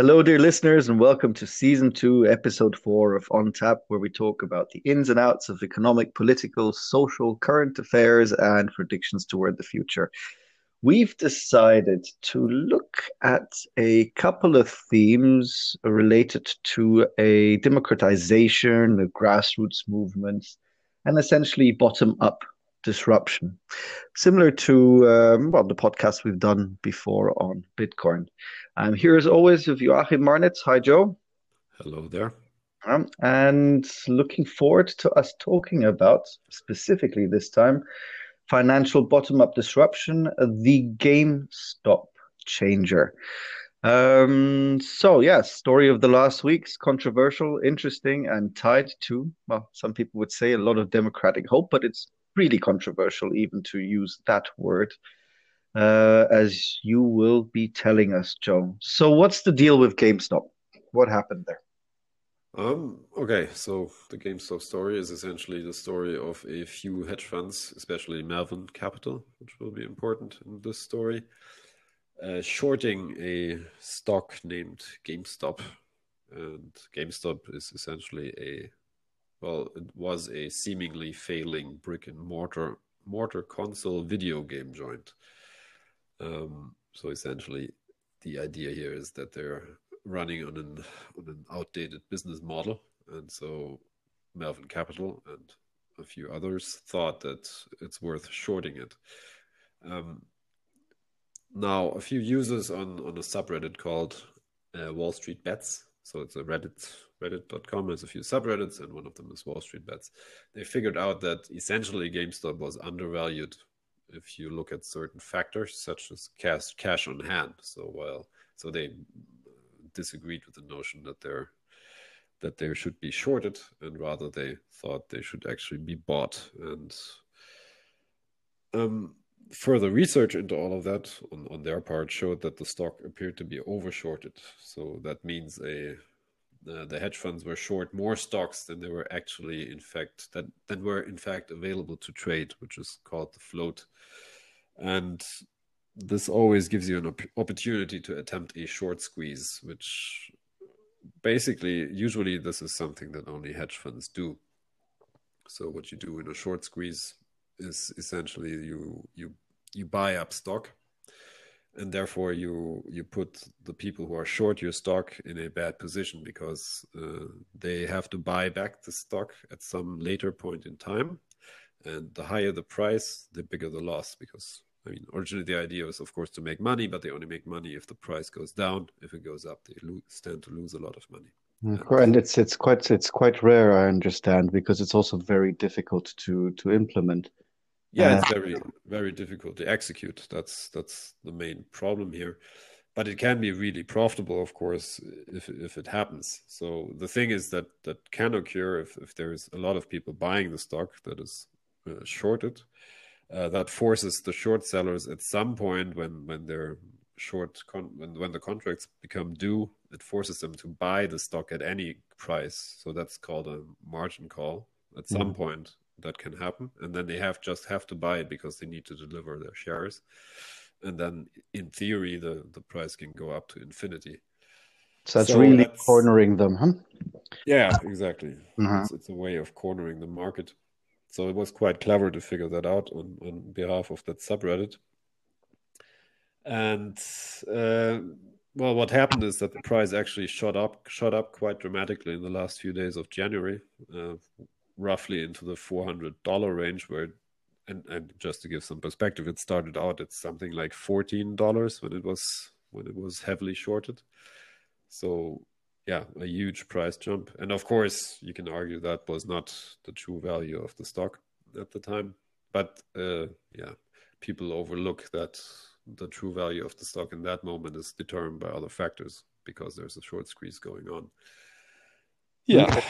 Hello, dear listeners, and welcome to season two, episode four of On Tap, where we talk about the ins and outs of economic, political, social, current affairs, and predictions toward the future. We've decided to look at a couple of themes related to a democratization, the grassroots movements, and essentially bottom up disruption, similar to um, well the podcast we've done before on Bitcoin. I'm here as always with Joachim Marnitz. Hi, Joe. Hello there. Um, and looking forward to us talking about specifically this time financial bottom up disruption, the GameStop changer. Um, so, yeah, story of the last weeks, controversial, interesting, and tied to, well, some people would say a lot of democratic hope, but it's really controversial even to use that word, uh, as you will be telling us, Joe. So, what's the deal with GameStop? What happened there? Um, okay, so the GameStop story is essentially the story of a few hedge funds, especially Melvin Capital, which will be important in this story, uh, shorting a stock named GameStop. And GameStop is essentially a well, it was a seemingly failing brick and mortar mortar console video game joint. Um, so essentially, the idea here is that they're running on an on an outdated business model, and so Melvin Capital and a few others thought that it's worth shorting it. Um, now, a few users on on a subreddit called uh, Wall Street Bets, so it's a Reddit reddit.com has a few subreddits and one of them is wall street bets. They figured out that essentially gamestop was undervalued if you look at certain factors such as cash cash on hand. So while so they disagreed with the notion that they're that they should be shorted and rather they thought they should actually be bought. And um, further research into all of that on, on their part showed that the stock appeared to be overshorted. so that means a the, the hedge funds were short more stocks than they were actually in fact that than were in fact available to trade which is called the float and this always gives you an op- opportunity to attempt a short squeeze which basically usually this is something that only hedge funds do so what you do in a short squeeze is essentially you you you buy up stock and therefore you you put the people who are short your stock in a bad position because uh, they have to buy back the stock at some later point in time. And the higher the price the bigger the loss because i mean originally the idea was of course to make money but they only make money if the price goes down. If it goes up they lo- stand to lose a lot of money. Mm, and it's it's quite it's quite rare i understand because it's also very difficult to to implement yeah it's very very difficult to execute. That's that's the main problem here. But it can be really profitable of course if if it happens. So the thing is that that can occur if if there's a lot of people buying the stock that is uh, shorted uh, that forces the short sellers at some point when when they're short con- when when the contracts become due it forces them to buy the stock at any price. So that's called a margin call at some mm. point that can happen. And then they have just have to buy it because they need to deliver their shares. And then in theory the the price can go up to infinity. So that's so really that's, cornering them huh? Yeah exactly. Uh-huh. it's, it's, a way of cornering the market. So it was quite clever to figure that out on, on behalf of that subreddit. And uh, well what happened is that the price actually shot up shot up quite dramatically in the last few days of january. Uh, roughly into the $400 range where and, and just to give some perspective it started out at something like $14 when it was when it was heavily shorted. So yeah a huge price jump. And of course you can argue that was not the true value of the stock at the time. But uh, yeah people overlook that the true value of the stock in that moment is determined by other factors because there's a short squeeze going on. Yeah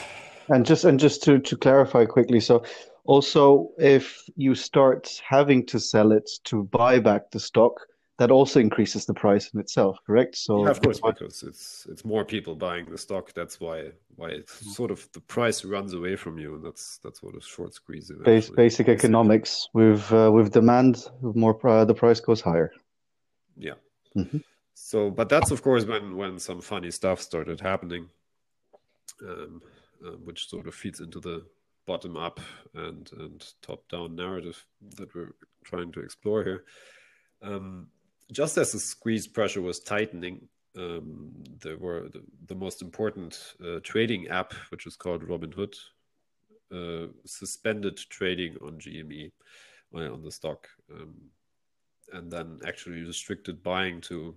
and just and just to to clarify quickly, so also if you start having to sell it to buy back the stock, that also increases the price in itself, correct? So yeah, of course, because it's it's more people buying the stock. That's why why it's mm-hmm. sort of the price runs away from you, and that's that's what a short squeeze. Basic, basic economics with uh, with demand, more uh, the price goes higher. Yeah. Mm-hmm. so, but that's of course when when some funny stuff started happening, um, uh, which sort of feeds into the bottom up and and top down narrative that we're trying to explore here. Um, just as the squeeze pressure was tightening, um, there were the, the most important uh, trading app, which is called Robinhood, uh, suspended trading on GME uh, on the stock, um, and then actually restricted buying to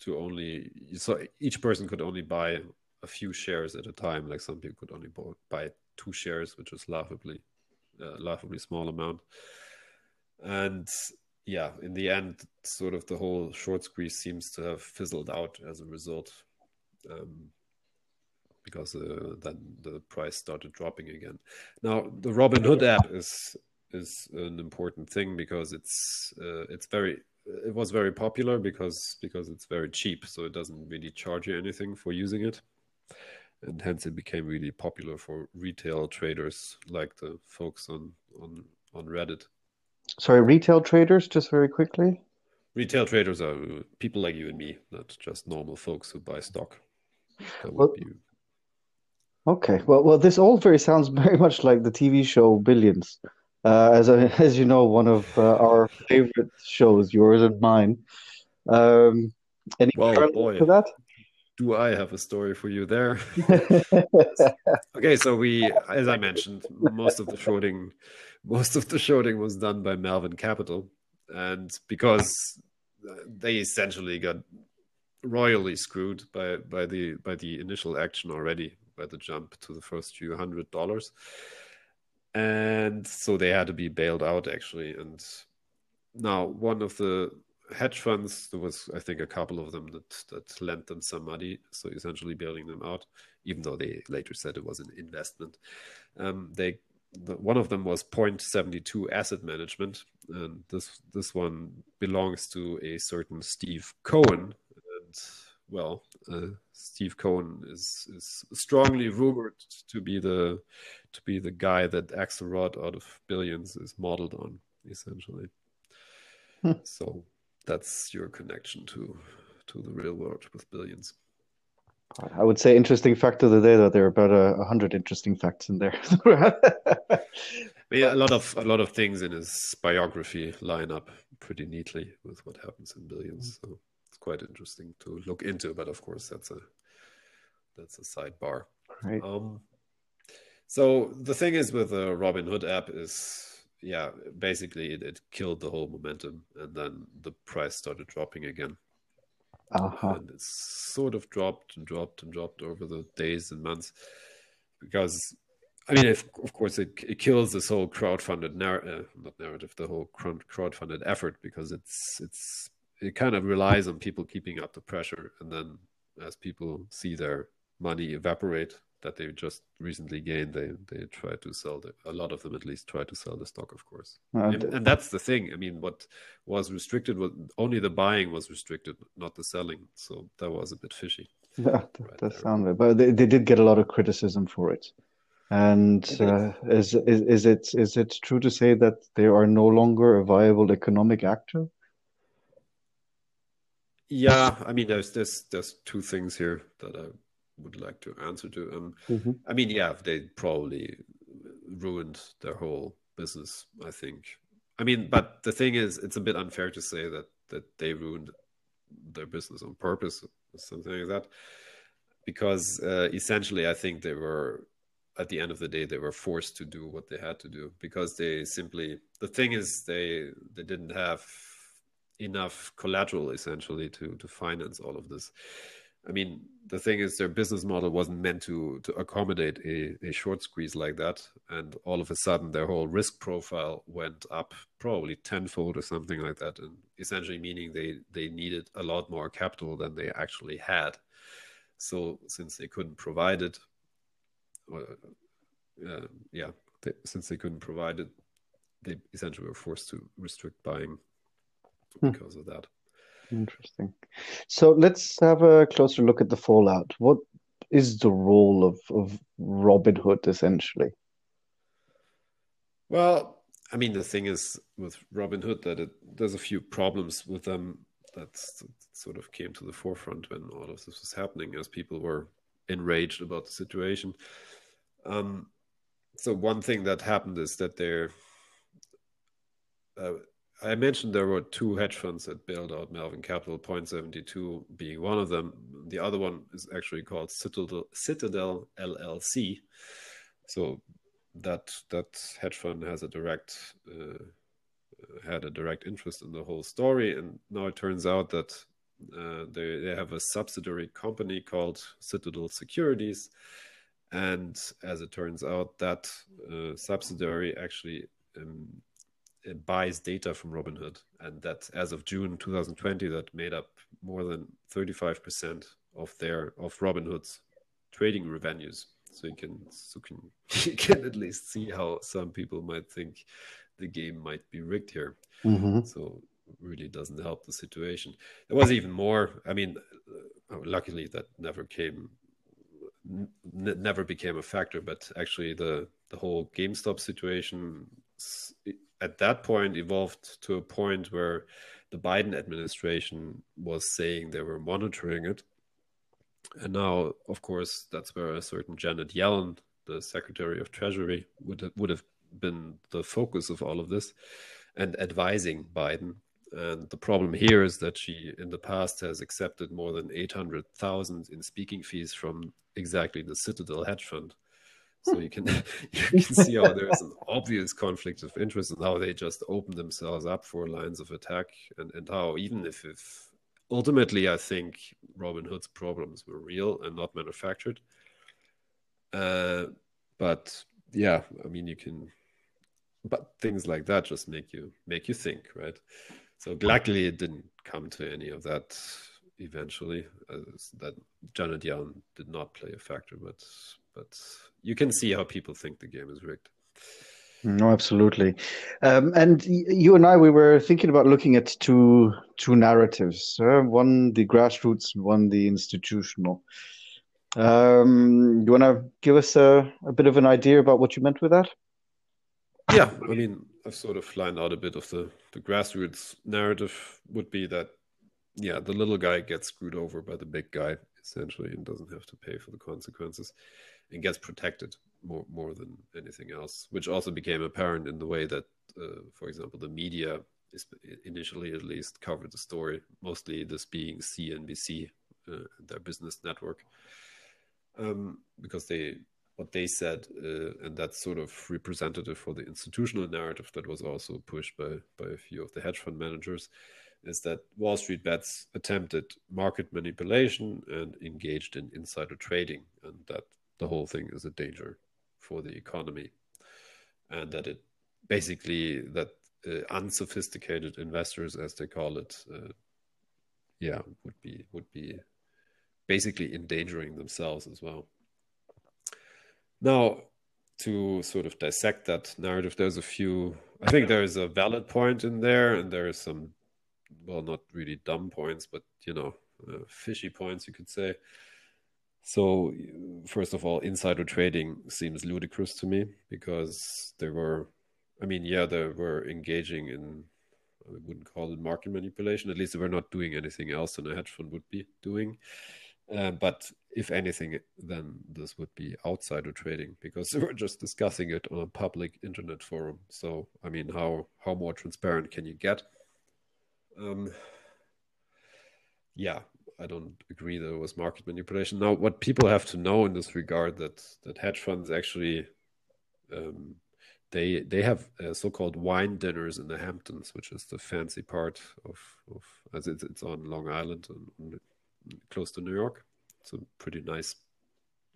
to only so each person could only buy a few shares at a time. Like some people could only buy two shares, which is laughably uh, laughably small amount. And yeah, in the end, sort of the whole short squeeze seems to have fizzled out as a result, um, because uh, then the price started dropping again. Now, the Robinhood app is is an important thing because it's uh, it's very it was very popular because because it's very cheap, so it doesn't really charge you anything for using it, and hence it became really popular for retail traders like the folks on on on Reddit. Sorry, retail traders, just very quickly. Retail traders are people like you and me, not just normal folks who buy stock. Well. Okay, well, well, this all very sounds very much like the TV show Billions. Uh, as I, as you know, one of uh, our favorite shows, yours and mine. Um, any well, boy, to that? Do I have a story for you there? okay, so we, as I mentioned, most of the shorting, most of the shorting was done by Melvin Capital, and because they essentially got royally screwed by by the by the initial action already by the jump to the first few hundred dollars and so they had to be bailed out actually. And now one of the hedge funds, there was I think a couple of them that that lent them some money, so essentially bailing them out, even though they later said it was an investment. Um, they the, one of them was Point Seventy Two Asset Management, and this this one belongs to a certain Steve Cohen, and well, uh, Steve Cohen is is strongly rumored to be the to be the guy that Axelrod out of Billions is modeled on, essentially. Hmm. So that's your connection to to the real world with Billions. I would say interesting fact of the day that there are about a hundred interesting facts in there. yeah, a lot of a lot of things in his biography line up pretty neatly with what happens in Billions. So it's quite interesting to look into. But of course, that's a that's a sidebar. Right. Um, so the thing is with the Robinhood app is, yeah, basically it, it, killed the whole momentum, and then the price started dropping again. Uh-huh. And it sort of dropped and dropped and dropped over the days and months because I mean, if, of course, it, it kills this whole crowdfunded narr- uh, not narrative, the whole crowdfunded effort because it's it's it kind of relies on people keeping up the pressure, and then as people see their money evaporate that they just recently gained, they they try to sell the, a lot of them at least try to sell the stock, of course. Uh, and, and, that's the thing. I mean, what was restricted was only the buying was restricted, not the selling. So that was a bit fishy. Yeah, that right does sound. But they, they did get a lot of criticism for it. And uh, is, is is it is it true to say that they are no longer a viable economic actor? Yeah, I mean, there's there's there's two things here that I would like to answer to. Um, mm-hmm. I mean, yeah, they probably ruined their whole business. I think. I mean, but the thing is, it's a bit unfair to say that that they ruined their business on purpose or something like that, because uh, essentially, I think they were at the end of the day they were forced to do what they had to do because they simply the thing is they they didn't have enough collateral essentially to to finance all of this I mean, the thing is, their business model wasn't meant to to accommodate a, a short squeeze like that, and all of a sudden, their whole risk profile went up probably tenfold or something like that, and essentially meaning they they needed a lot more capital than they actually had. So, since they couldn't provide it, uh, yeah, they, since they couldn't provide it, they essentially were forced to restrict buying hmm. because of that. Interesting. So let's have a closer look at the fallout. What is the role of, of Robinhood essentially? Well, I mean, the thing is with Robinhood that it, there's a few problems with them. that sort of came to the forefront when all of this was happening, as people were enraged about the situation. Um, so one thing that happened is that there, uh, I mentioned there were two hedge funds that bailed out Melvin Capital, Point Seventy Two being one of them. The other one is actually called Citadel, Citadel LLC. So that that hedge fund has a direct uh, had a direct interest in the whole story, and now it turns out that uh, they they have a subsidiary company called Citadel Securities, and as it turns out, that uh, subsidiary actually um, buys data from Robinhood, and that as of June 2020, that made up more than 35% of their of Robinhood's trading revenues. So you can so can you can at least see how some people might think the game might be rigged here. Mm-hmm. So really doesn't help the situation. There was even more. I mean, uh, luckily that never came, n- never became a factor. But actually, the the whole GameStop situation at that point evolved to a point where the Biden administration was saying they were monitoring it. And now, of course, that's where a certain Janet Yellen, the Secretary of Treasury, would have, would have been the focus of all of this and advising Biden. And the problem here is that she, in the past, has accepted more than 800,000 in speaking fees from exactly the Citadel hedge fund. So you can you can see how there is an obvious conflict of interest and how they just open themselves up for lines of attack and, and how even if, if ultimately I think Robinhood's problems were real and not manufactured. Uh, but yeah, I mean you can but things like that just make you make you think, right? So luckily it didn't come to any of that eventually. that Janet Yellen did not play a factor, but but you can see how people think the game is rigged. No, absolutely. Um, and you and I, we were thinking about looking at two two narratives. Uh, one the grassroots, and one the institutional. Um, you want to give us a, a bit of an idea about what you meant with that? Yeah, I mean, I've sort of lined out a bit of the the grassroots narrative. Would be that, yeah, the little guy gets screwed over by the big guy essentially, and doesn't have to pay for the consequences and gets protected more more than anything else, which also became apparent in the way that, uh, for example, the media is initially at least covered the story, mostly this being CNBC, uh, their business network, um, because they what they said, uh, and that's sort of representative for the institutional narrative that was also pushed by by a few of the hedge fund managers, is that Wall Street bets attempted market manipulation and engaged in insider trading, and that the whole thing is a danger for the economy, and that it basically that uh, unsophisticated investors, as they call it, uh, yeah, would be would be basically endangering themselves as well. Now, to sort of dissect that narrative, there's a few. I think there is a valid point in there, and there is some, well, not really dumb points, but you know, uh, fishy points, you could say. So, first of all, insider trading seems ludicrous to me because they were, I mean, yeah, they were engaging in, I wouldn't call it market manipulation. At least they were not doing anything else than a hedge fund would be doing. Uh, but if anything, then this would be outsider trading because they were just discussing it on a public internet forum. So, I mean, how how more transparent can you get? Um, yeah, I don't agree that it was market manipulation. Now, what people have to know in this regard that that hedge funds actually um, they they have uh, so-called wine dinners in the Hamptons, which is the fancy part of of as it's, it's on Long Island and close to New York. It's a pretty nice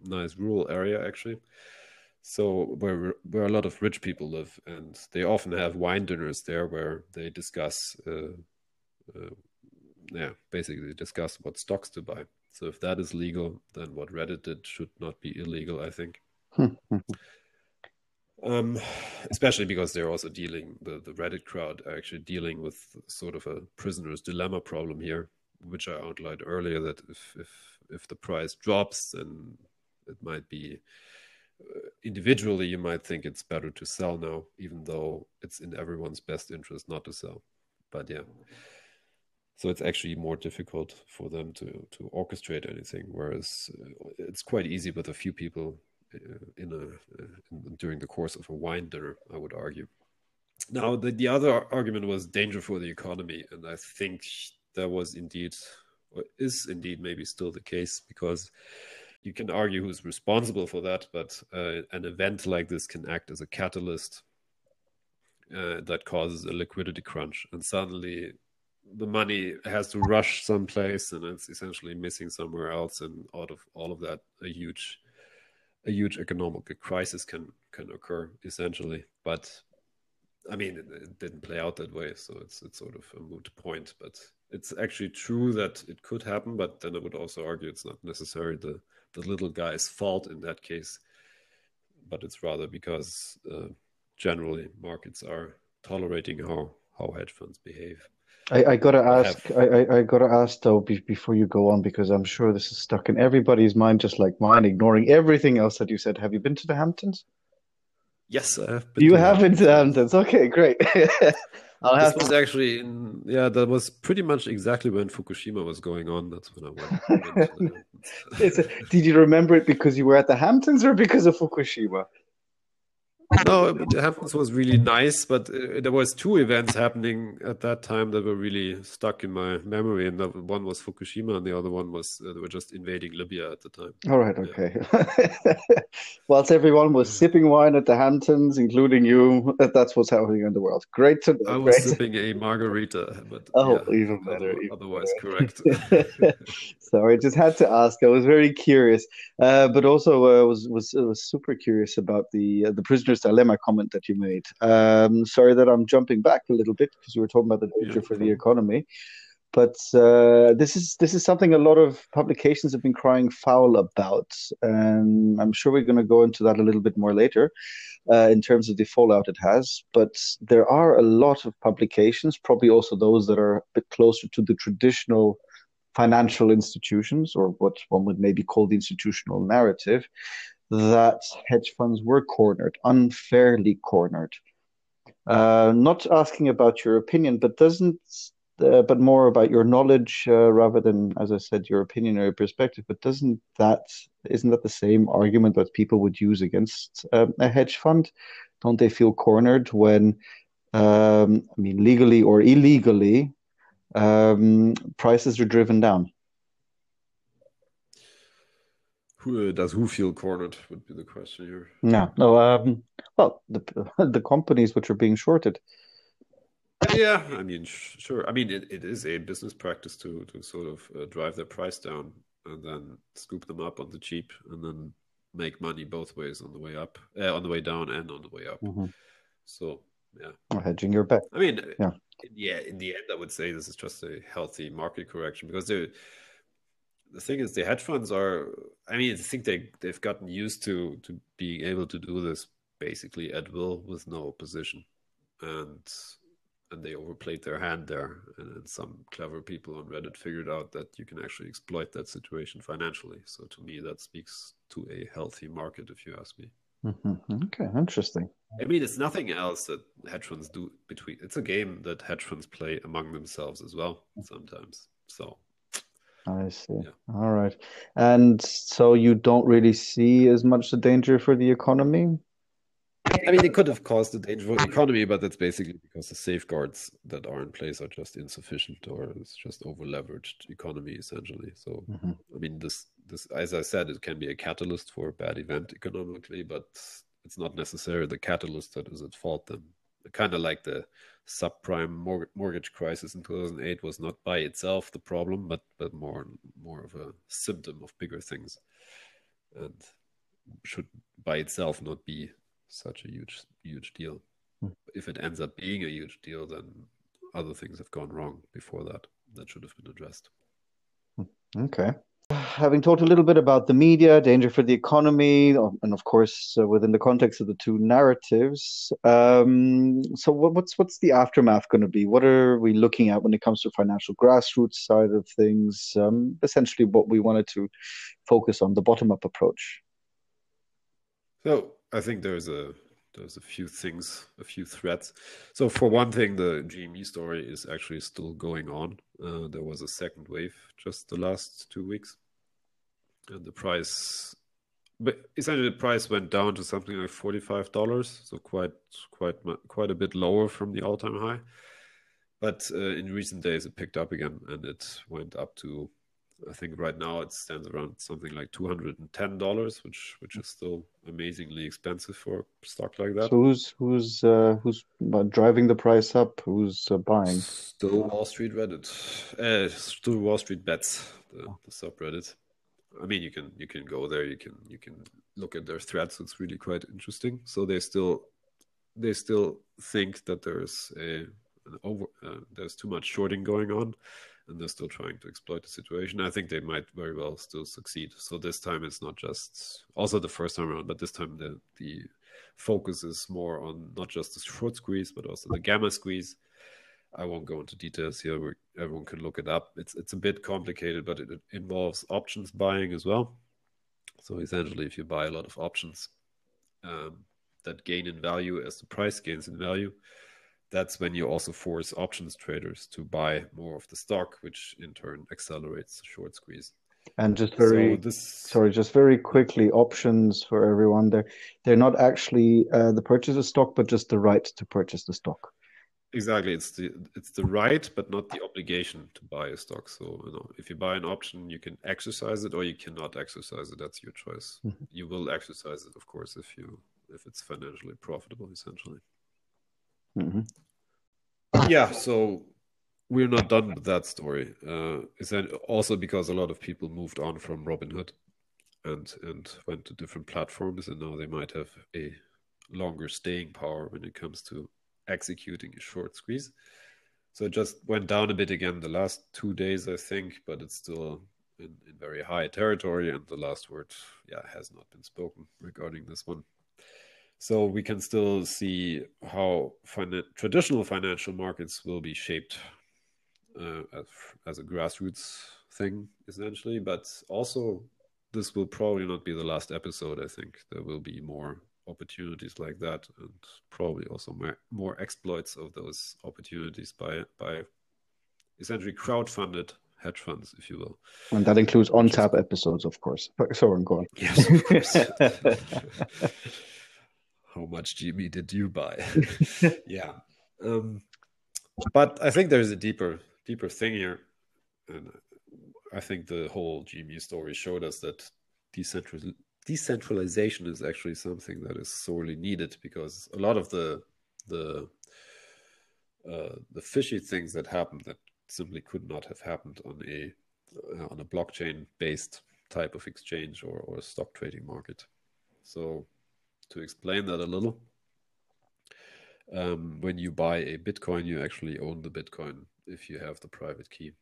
nice rural area actually. So where where a lot of rich people live, and they often have wine dinners there where they discuss uh, uh, yeah, basically discuss what stocks to buy. So if that is legal, then what Reddit did should not be illegal, I think. um, especially because they're also dealing the the Reddit crowd are actually dealing with sort of a prisoner's dilemma problem here, which I outlined earlier. That if if if the price drops, then it might be uh, individually you might think it's better to sell now, even though it's in everyone's best interest not to sell. But yeah. So it's actually more difficult for them to to orchestrate anything. Whereas uh, it's quite easy with a few people uh, in a uh, in, during the course of a wine dinner. I would argue. Now the the other argument was danger for the economy, and I think that was indeed or is indeed maybe still the case because you can argue who's responsible for that, but an event like this can act as a catalyst that causes a liquidity crunch, and suddenly the money has to rush someplace, and it's essentially missing somewhere else, and out of all of that, a huge, a huge economic crisis can can occur essentially. But I mean, it, it didn't play out that way, so it's it's sort of a moot point. But it's actually true that it could happen, but then I would also argue it's not necessarily the the little guy's fault in that case, but it's rather because uh, generally markets are tolerating how how hedge funds behave. I, I gotta ask. Have... I, I, gotta ask though be, before you go on because I'm sure this is stuck in everybody's mind, just like mine, ignoring everything else that you said. Have you been to the Hamptons? Yes, I have. you have been to the Hamptons. Okay, great. I'll this was to... actually, in, yeah, that was pretty much exactly when Fukushima was going on. That's when I went. did you remember it because you were at the Hamptons or because of Fukushima? No, the Hamptons was really nice, but uh, there was two events happening at that time that were really stuck in my memory, and one was Fukushima, and the other one was uh, they were just invading Libya at the time. All right, okay. Yeah. Whilst everyone was sipping wine at the Hamptons, including you, that's what's happening in the world. Great to know. I was great. sipping a margarita, but oh, yeah, even better. Otherwise, even better. correct. Sorry, just had to ask. I was very curious, uh, but also uh, was was was super curious about the uh, the prisoners dilemma comment that you made. Um, sorry that I'm jumping back a little bit because you were talking about the future for the economy, but uh, this is this is something a lot of publications have been crying foul about, and I'm sure we're going to go into that a little bit more later. Uh, in terms of the fallout it has, but there are a lot of publications, probably also those that are a bit closer to the traditional financial institutions, or what one would maybe call the institutional narrative, that hedge funds were cornered, unfairly cornered. Uh, not asking about your opinion, but doesn't, uh, but more about your knowledge uh, rather than, as I said, your opinion or your perspective. But doesn't that isn't that the same argument that people would use against um, a hedge fund? Don't they feel cornered when, um, I mean, legally or illegally, um, prices are driven down? Who uh, does who feel cornered? Would be the question here. No, no. Um, well, the the companies which are being shorted. Yeah, I mean, sure. I mean, it, it is a business practice to to sort of uh, drive their price down and then scoop them up on the cheap, and then make money both ways on the way up, uh, on the way down, and on the way up. Mm-hmm. So yeah, or hedging your bet. I mean, yeah, yeah. In the end, I would say this is just a healthy market correction because they the thing is, the hedge funds are. I mean, I think they they've gotten used to to being able to do this basically at will with no opposition, and and they overplayed their hand there. And some clever people on Reddit figured out that you can actually exploit that situation financially. So to me, that speaks to a healthy market, if you ask me. Mm-hmm. Okay, interesting. I mean, it's nothing else that hedge funds do between. It's a game that hedge funds play among themselves as well sometimes. So I see. Yeah. All right. And so you don't really see as much the danger for the economy? I mean, it could have caused a danger for the economy, but that's basically because the safeguards that are in place are just insufficient, or it's just over leveraged economy essentially. So, mm-hmm. I mean, this this, as I said, it can be a catalyst for a bad event economically, but it's not necessarily the catalyst that is at fault. Then, kind of like the subprime mor- mortgage crisis in 2008 was not by itself the problem, but but more more of a symptom of bigger things, and should by itself not be such a huge huge deal. Mm. If it ends up being a huge deal, then other things have gone wrong before that. That should have been addressed. Hmm. Okay having talked a little bit about the media, danger for the economy, and of course uh, within the context of the two narratives. Um, so, what, what's what's the aftermath going to be? What are we looking at when it comes to financial grassroots side of things? Um, essentially, what we wanted to focus on the bottom up approach. So, I think there's a there's a few things, a few threats. So for one thing, the GME story is actually still going on. Uh, there was a second wave just the last two weeks, and the price, but essentially the price went down to something like forty five dollars, so quite quite quite a bit lower from the all time high. But uh, in recent days, it picked up again, and it went up to I think right now it stands around something like two hundred and ten dollars, which which is still amazingly expensive for a stock like that. So who's who's uh, who's driving the price up? Who's uh, buying? Still Wall Street Reddit, uh, still Wall Street Bets, the, the subreddit. I mean, you can you can go there. You can you can look at their threads. It's really quite interesting. So they still they still think that there's a over uh, there's too much shorting going on and they're still trying to exploit the situation. I think they might very well still succeed. So this time it's not just also the first time around, but this time the the focus is more on not just the short squeeze, but also the gamma squeeze. I won't go into details here. Everyone can look it up. It's it's a bit complicated, but it, it involves options buying as well. So essentially, if you buy a lot of options um, that gain in value as the price gains in value, that's when you also force options traders to buy more of the stock, which in turn accelerates the short squeeze. And just very so this... sorry, just very quickly, options for everyone. They're they're not actually uh, the purchase of stock, but just the right to purchase the stock. Exactly, it's the it's the right, but not the obligation to buy a stock. So you know, if you buy an option, you can exercise it or you cannot exercise it. That's your choice. Mm-hmm. You will exercise it, of course, if you if it's financially profitable, essentially. Mm-hmm. Yeah, so we're not done with that story. Uh, also because a lot of people moved on from Robinhood and and went to different platforms, and now they might have a longer staying power when it comes to executing a short squeeze. So it just went down a bit again the last two days, I think, but it's still in, in very high territory, and the last word, yeah, has not been spoken regarding this one. So we can still see how traditional financial markets will be shaped uh, as, as, a grassroots thing, essentially. But also, this will probably not be the last episode. I think there will be more opportunities like that, and probably also more, more exploits of those opportunities by by essentially crowd-funded hedge funds, if you will. And that includes on tap episodes, of course. Sorry, go on. Yes, of course. how much GME did you buy? yeah. Um, but I think there's a deeper, deeper thing here. And I think the whole GME story showed us that decentral, decentralization is actually something that is sorely needed because a lot of the the uh, the fishy things that happened that simply could not have happened on a uh, on a blockchain based type of exchange or, or stock trading market. So to explain that a little. Um, when you buy a Bitcoin, you actually own the Bitcoin if you have the private key.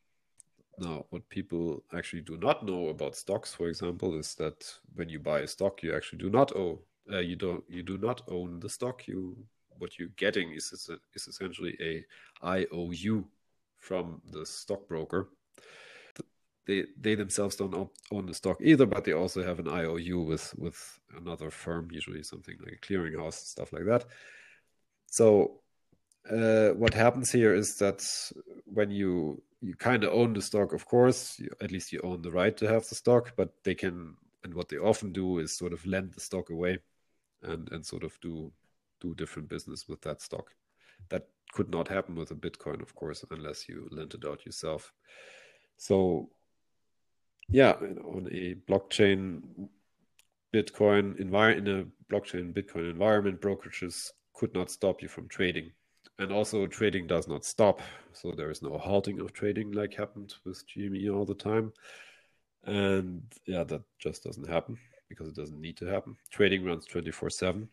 Now, what people actually do not know about stocks, for example, is that when you buy a stock, you actually do not owe uh, you don't you do not own the stock. You what you're getting is is essentially a IOU from the stockbroker they they themselves don't own the stock either, but they also have an IOU with with another firm, usually something like a clearinghouse, and stuff like that. So uh, what happens here is that when you you kind of own the stock, of course, you, at least you own the right to have the stock, but they can and what they often do is sort of lend the stock away and and sort of do do different business with that stock. That could not happen with a Bitcoin, of course, unless you lent it out yourself. So yeah, on a blockchain Bitcoin environment, in a blockchain Bitcoin environment, brokerages could not stop you from trading. And also, trading does not stop. So, there is no halting of trading like happened with GME all the time. And yeah, that just doesn't happen because it doesn't need to happen. Trading runs 24 7.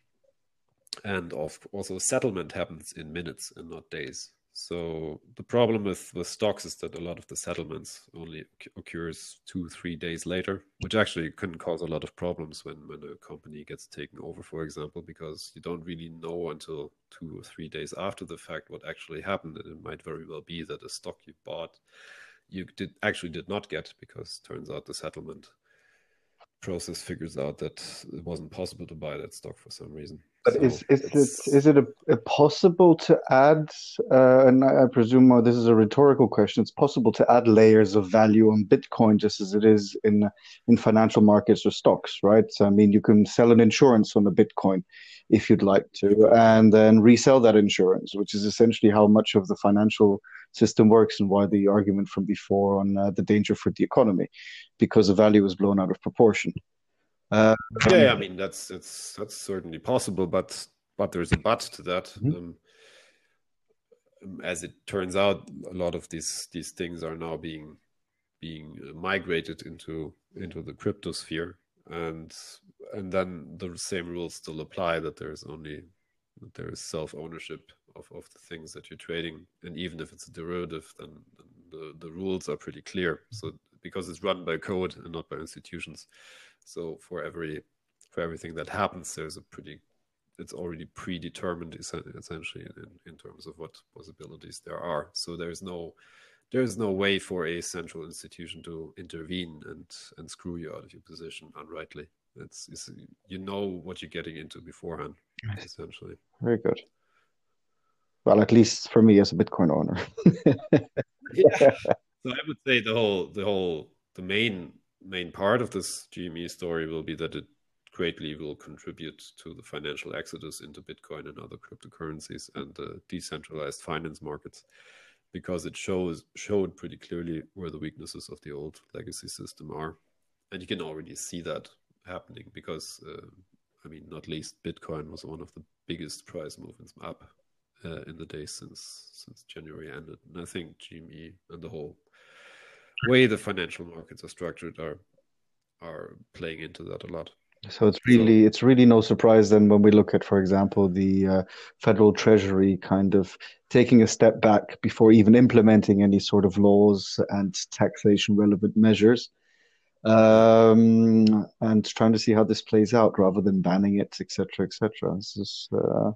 And of, also, settlement happens in minutes and not days. So the problem with, with stocks is that a lot of the settlements only occurs two, three days later, which actually can cause a lot of problems when, when a company gets taken over, for example, because you don't really know until two or three days after the fact what actually happened. And it might very well be that a stock you bought you did actually did not get because turns out the settlement process figures out that it wasn't possible to buy that stock for some reason. But so is is it is it a, a possible to add? Uh, and I, I presume uh, this is a rhetorical question. It's possible to add layers of value on Bitcoin just as it is in in financial markets or stocks, right? So, I mean, you can sell an insurance on a Bitcoin if you'd like to, and then resell that insurance, which is essentially how much of the financial system works and why the argument from before on uh, the danger for the economy, because the value is blown out of proportion. Uh, yeah, I mean that's that's that's certainly possible, but but there's a but to that. Mm-hmm. Um, um, as it turns out, a lot of these these things are now being being migrated into into the crypto sphere, and and then the same rules still apply. That there's only that there is self ownership of, of the things that you're trading, and even if it's a derivative, then, then the the rules are pretty clear. So because it's run by code and not by institutions, so for every for everything that happens, there's a pretty it's already predetermined essentially in, in terms of what possibilities there are. So there's no there's no way for a central institution to intervene and and screw you out of your position unrightly. It's, it's you know what you're getting into beforehand, essentially. Very good. Well, at least for me as a Bitcoin owner. yeah. So I would say the whole the whole the main main part of this GME story will be that it greatly will contribute to the financial exodus into Bitcoin and other cryptocurrencies and the decentralized finance markets because it shows showed pretty clearly where the weaknesses of the old legacy system are. And you can already see that happening because, uh, I mean, not least Bitcoin was one of the biggest price movements up uh, in the days since since January ended. And I think GME and the whole way the financial markets are structured are are playing into that a lot. So it's really it's really no surprise then when we look at, for example, the uh, federal treasury kind of taking a step back before even implementing any sort of laws and taxation relevant measures, um, and trying to see how this plays out rather than banning it, etc., etc. This is uh,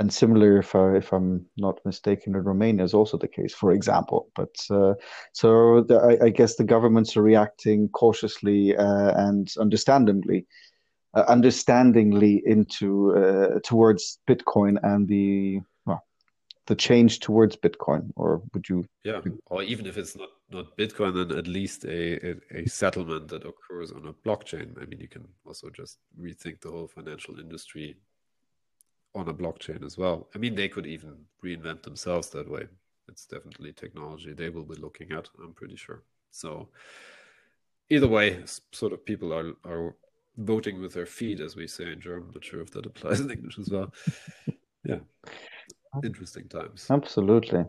and similar, if I if I'm not mistaken, in Romania is also the case, for example. But uh, so the, I, I, guess the governments are reacting cautiously uh, and understandably, uh, understandingly into uh, towards Bitcoin and the the change towards Bitcoin. Or would you? Yeah, or even if it's not not Bitcoin, then at least a, a, a settlement that occurs on a blockchain. I mean, you can also just rethink the whole financial industry on a blockchain as well. I mean, they could even reinvent themselves that way. It's definitely technology they will be looking at. I'm pretty sure. So either way, sort of people are are voting with their feet, as we say in German. Not sure if that applies in English as well. yeah, interesting times. Absolutely.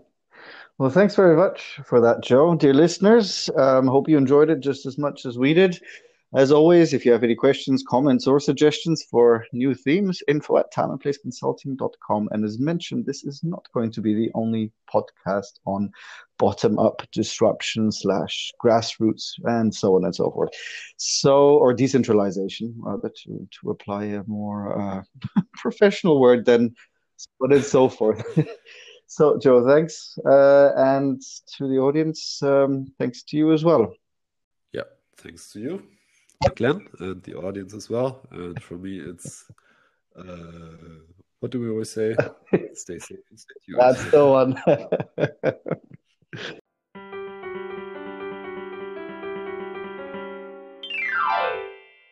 Well, thanks very much for that, Joe. Dear listeners, um, hope you enjoyed it just as much as we did. As always, if you have any questions, comments, or suggestions for new themes, info at timeandplaceconsulting.com. And as mentioned, this is not going to be the only podcast on bottom up disruption slash grassroots and so on and so forth. So, or decentralization, rather to, to apply a more uh, professional word than but and so forth. so, Joe, thanks. Uh, and to the audience, um, thanks to you as well. Yeah, thanks to you. Glenn and the audience as well. And for me, it's uh, what do we always say? stay safe and stay tuned. That's the one.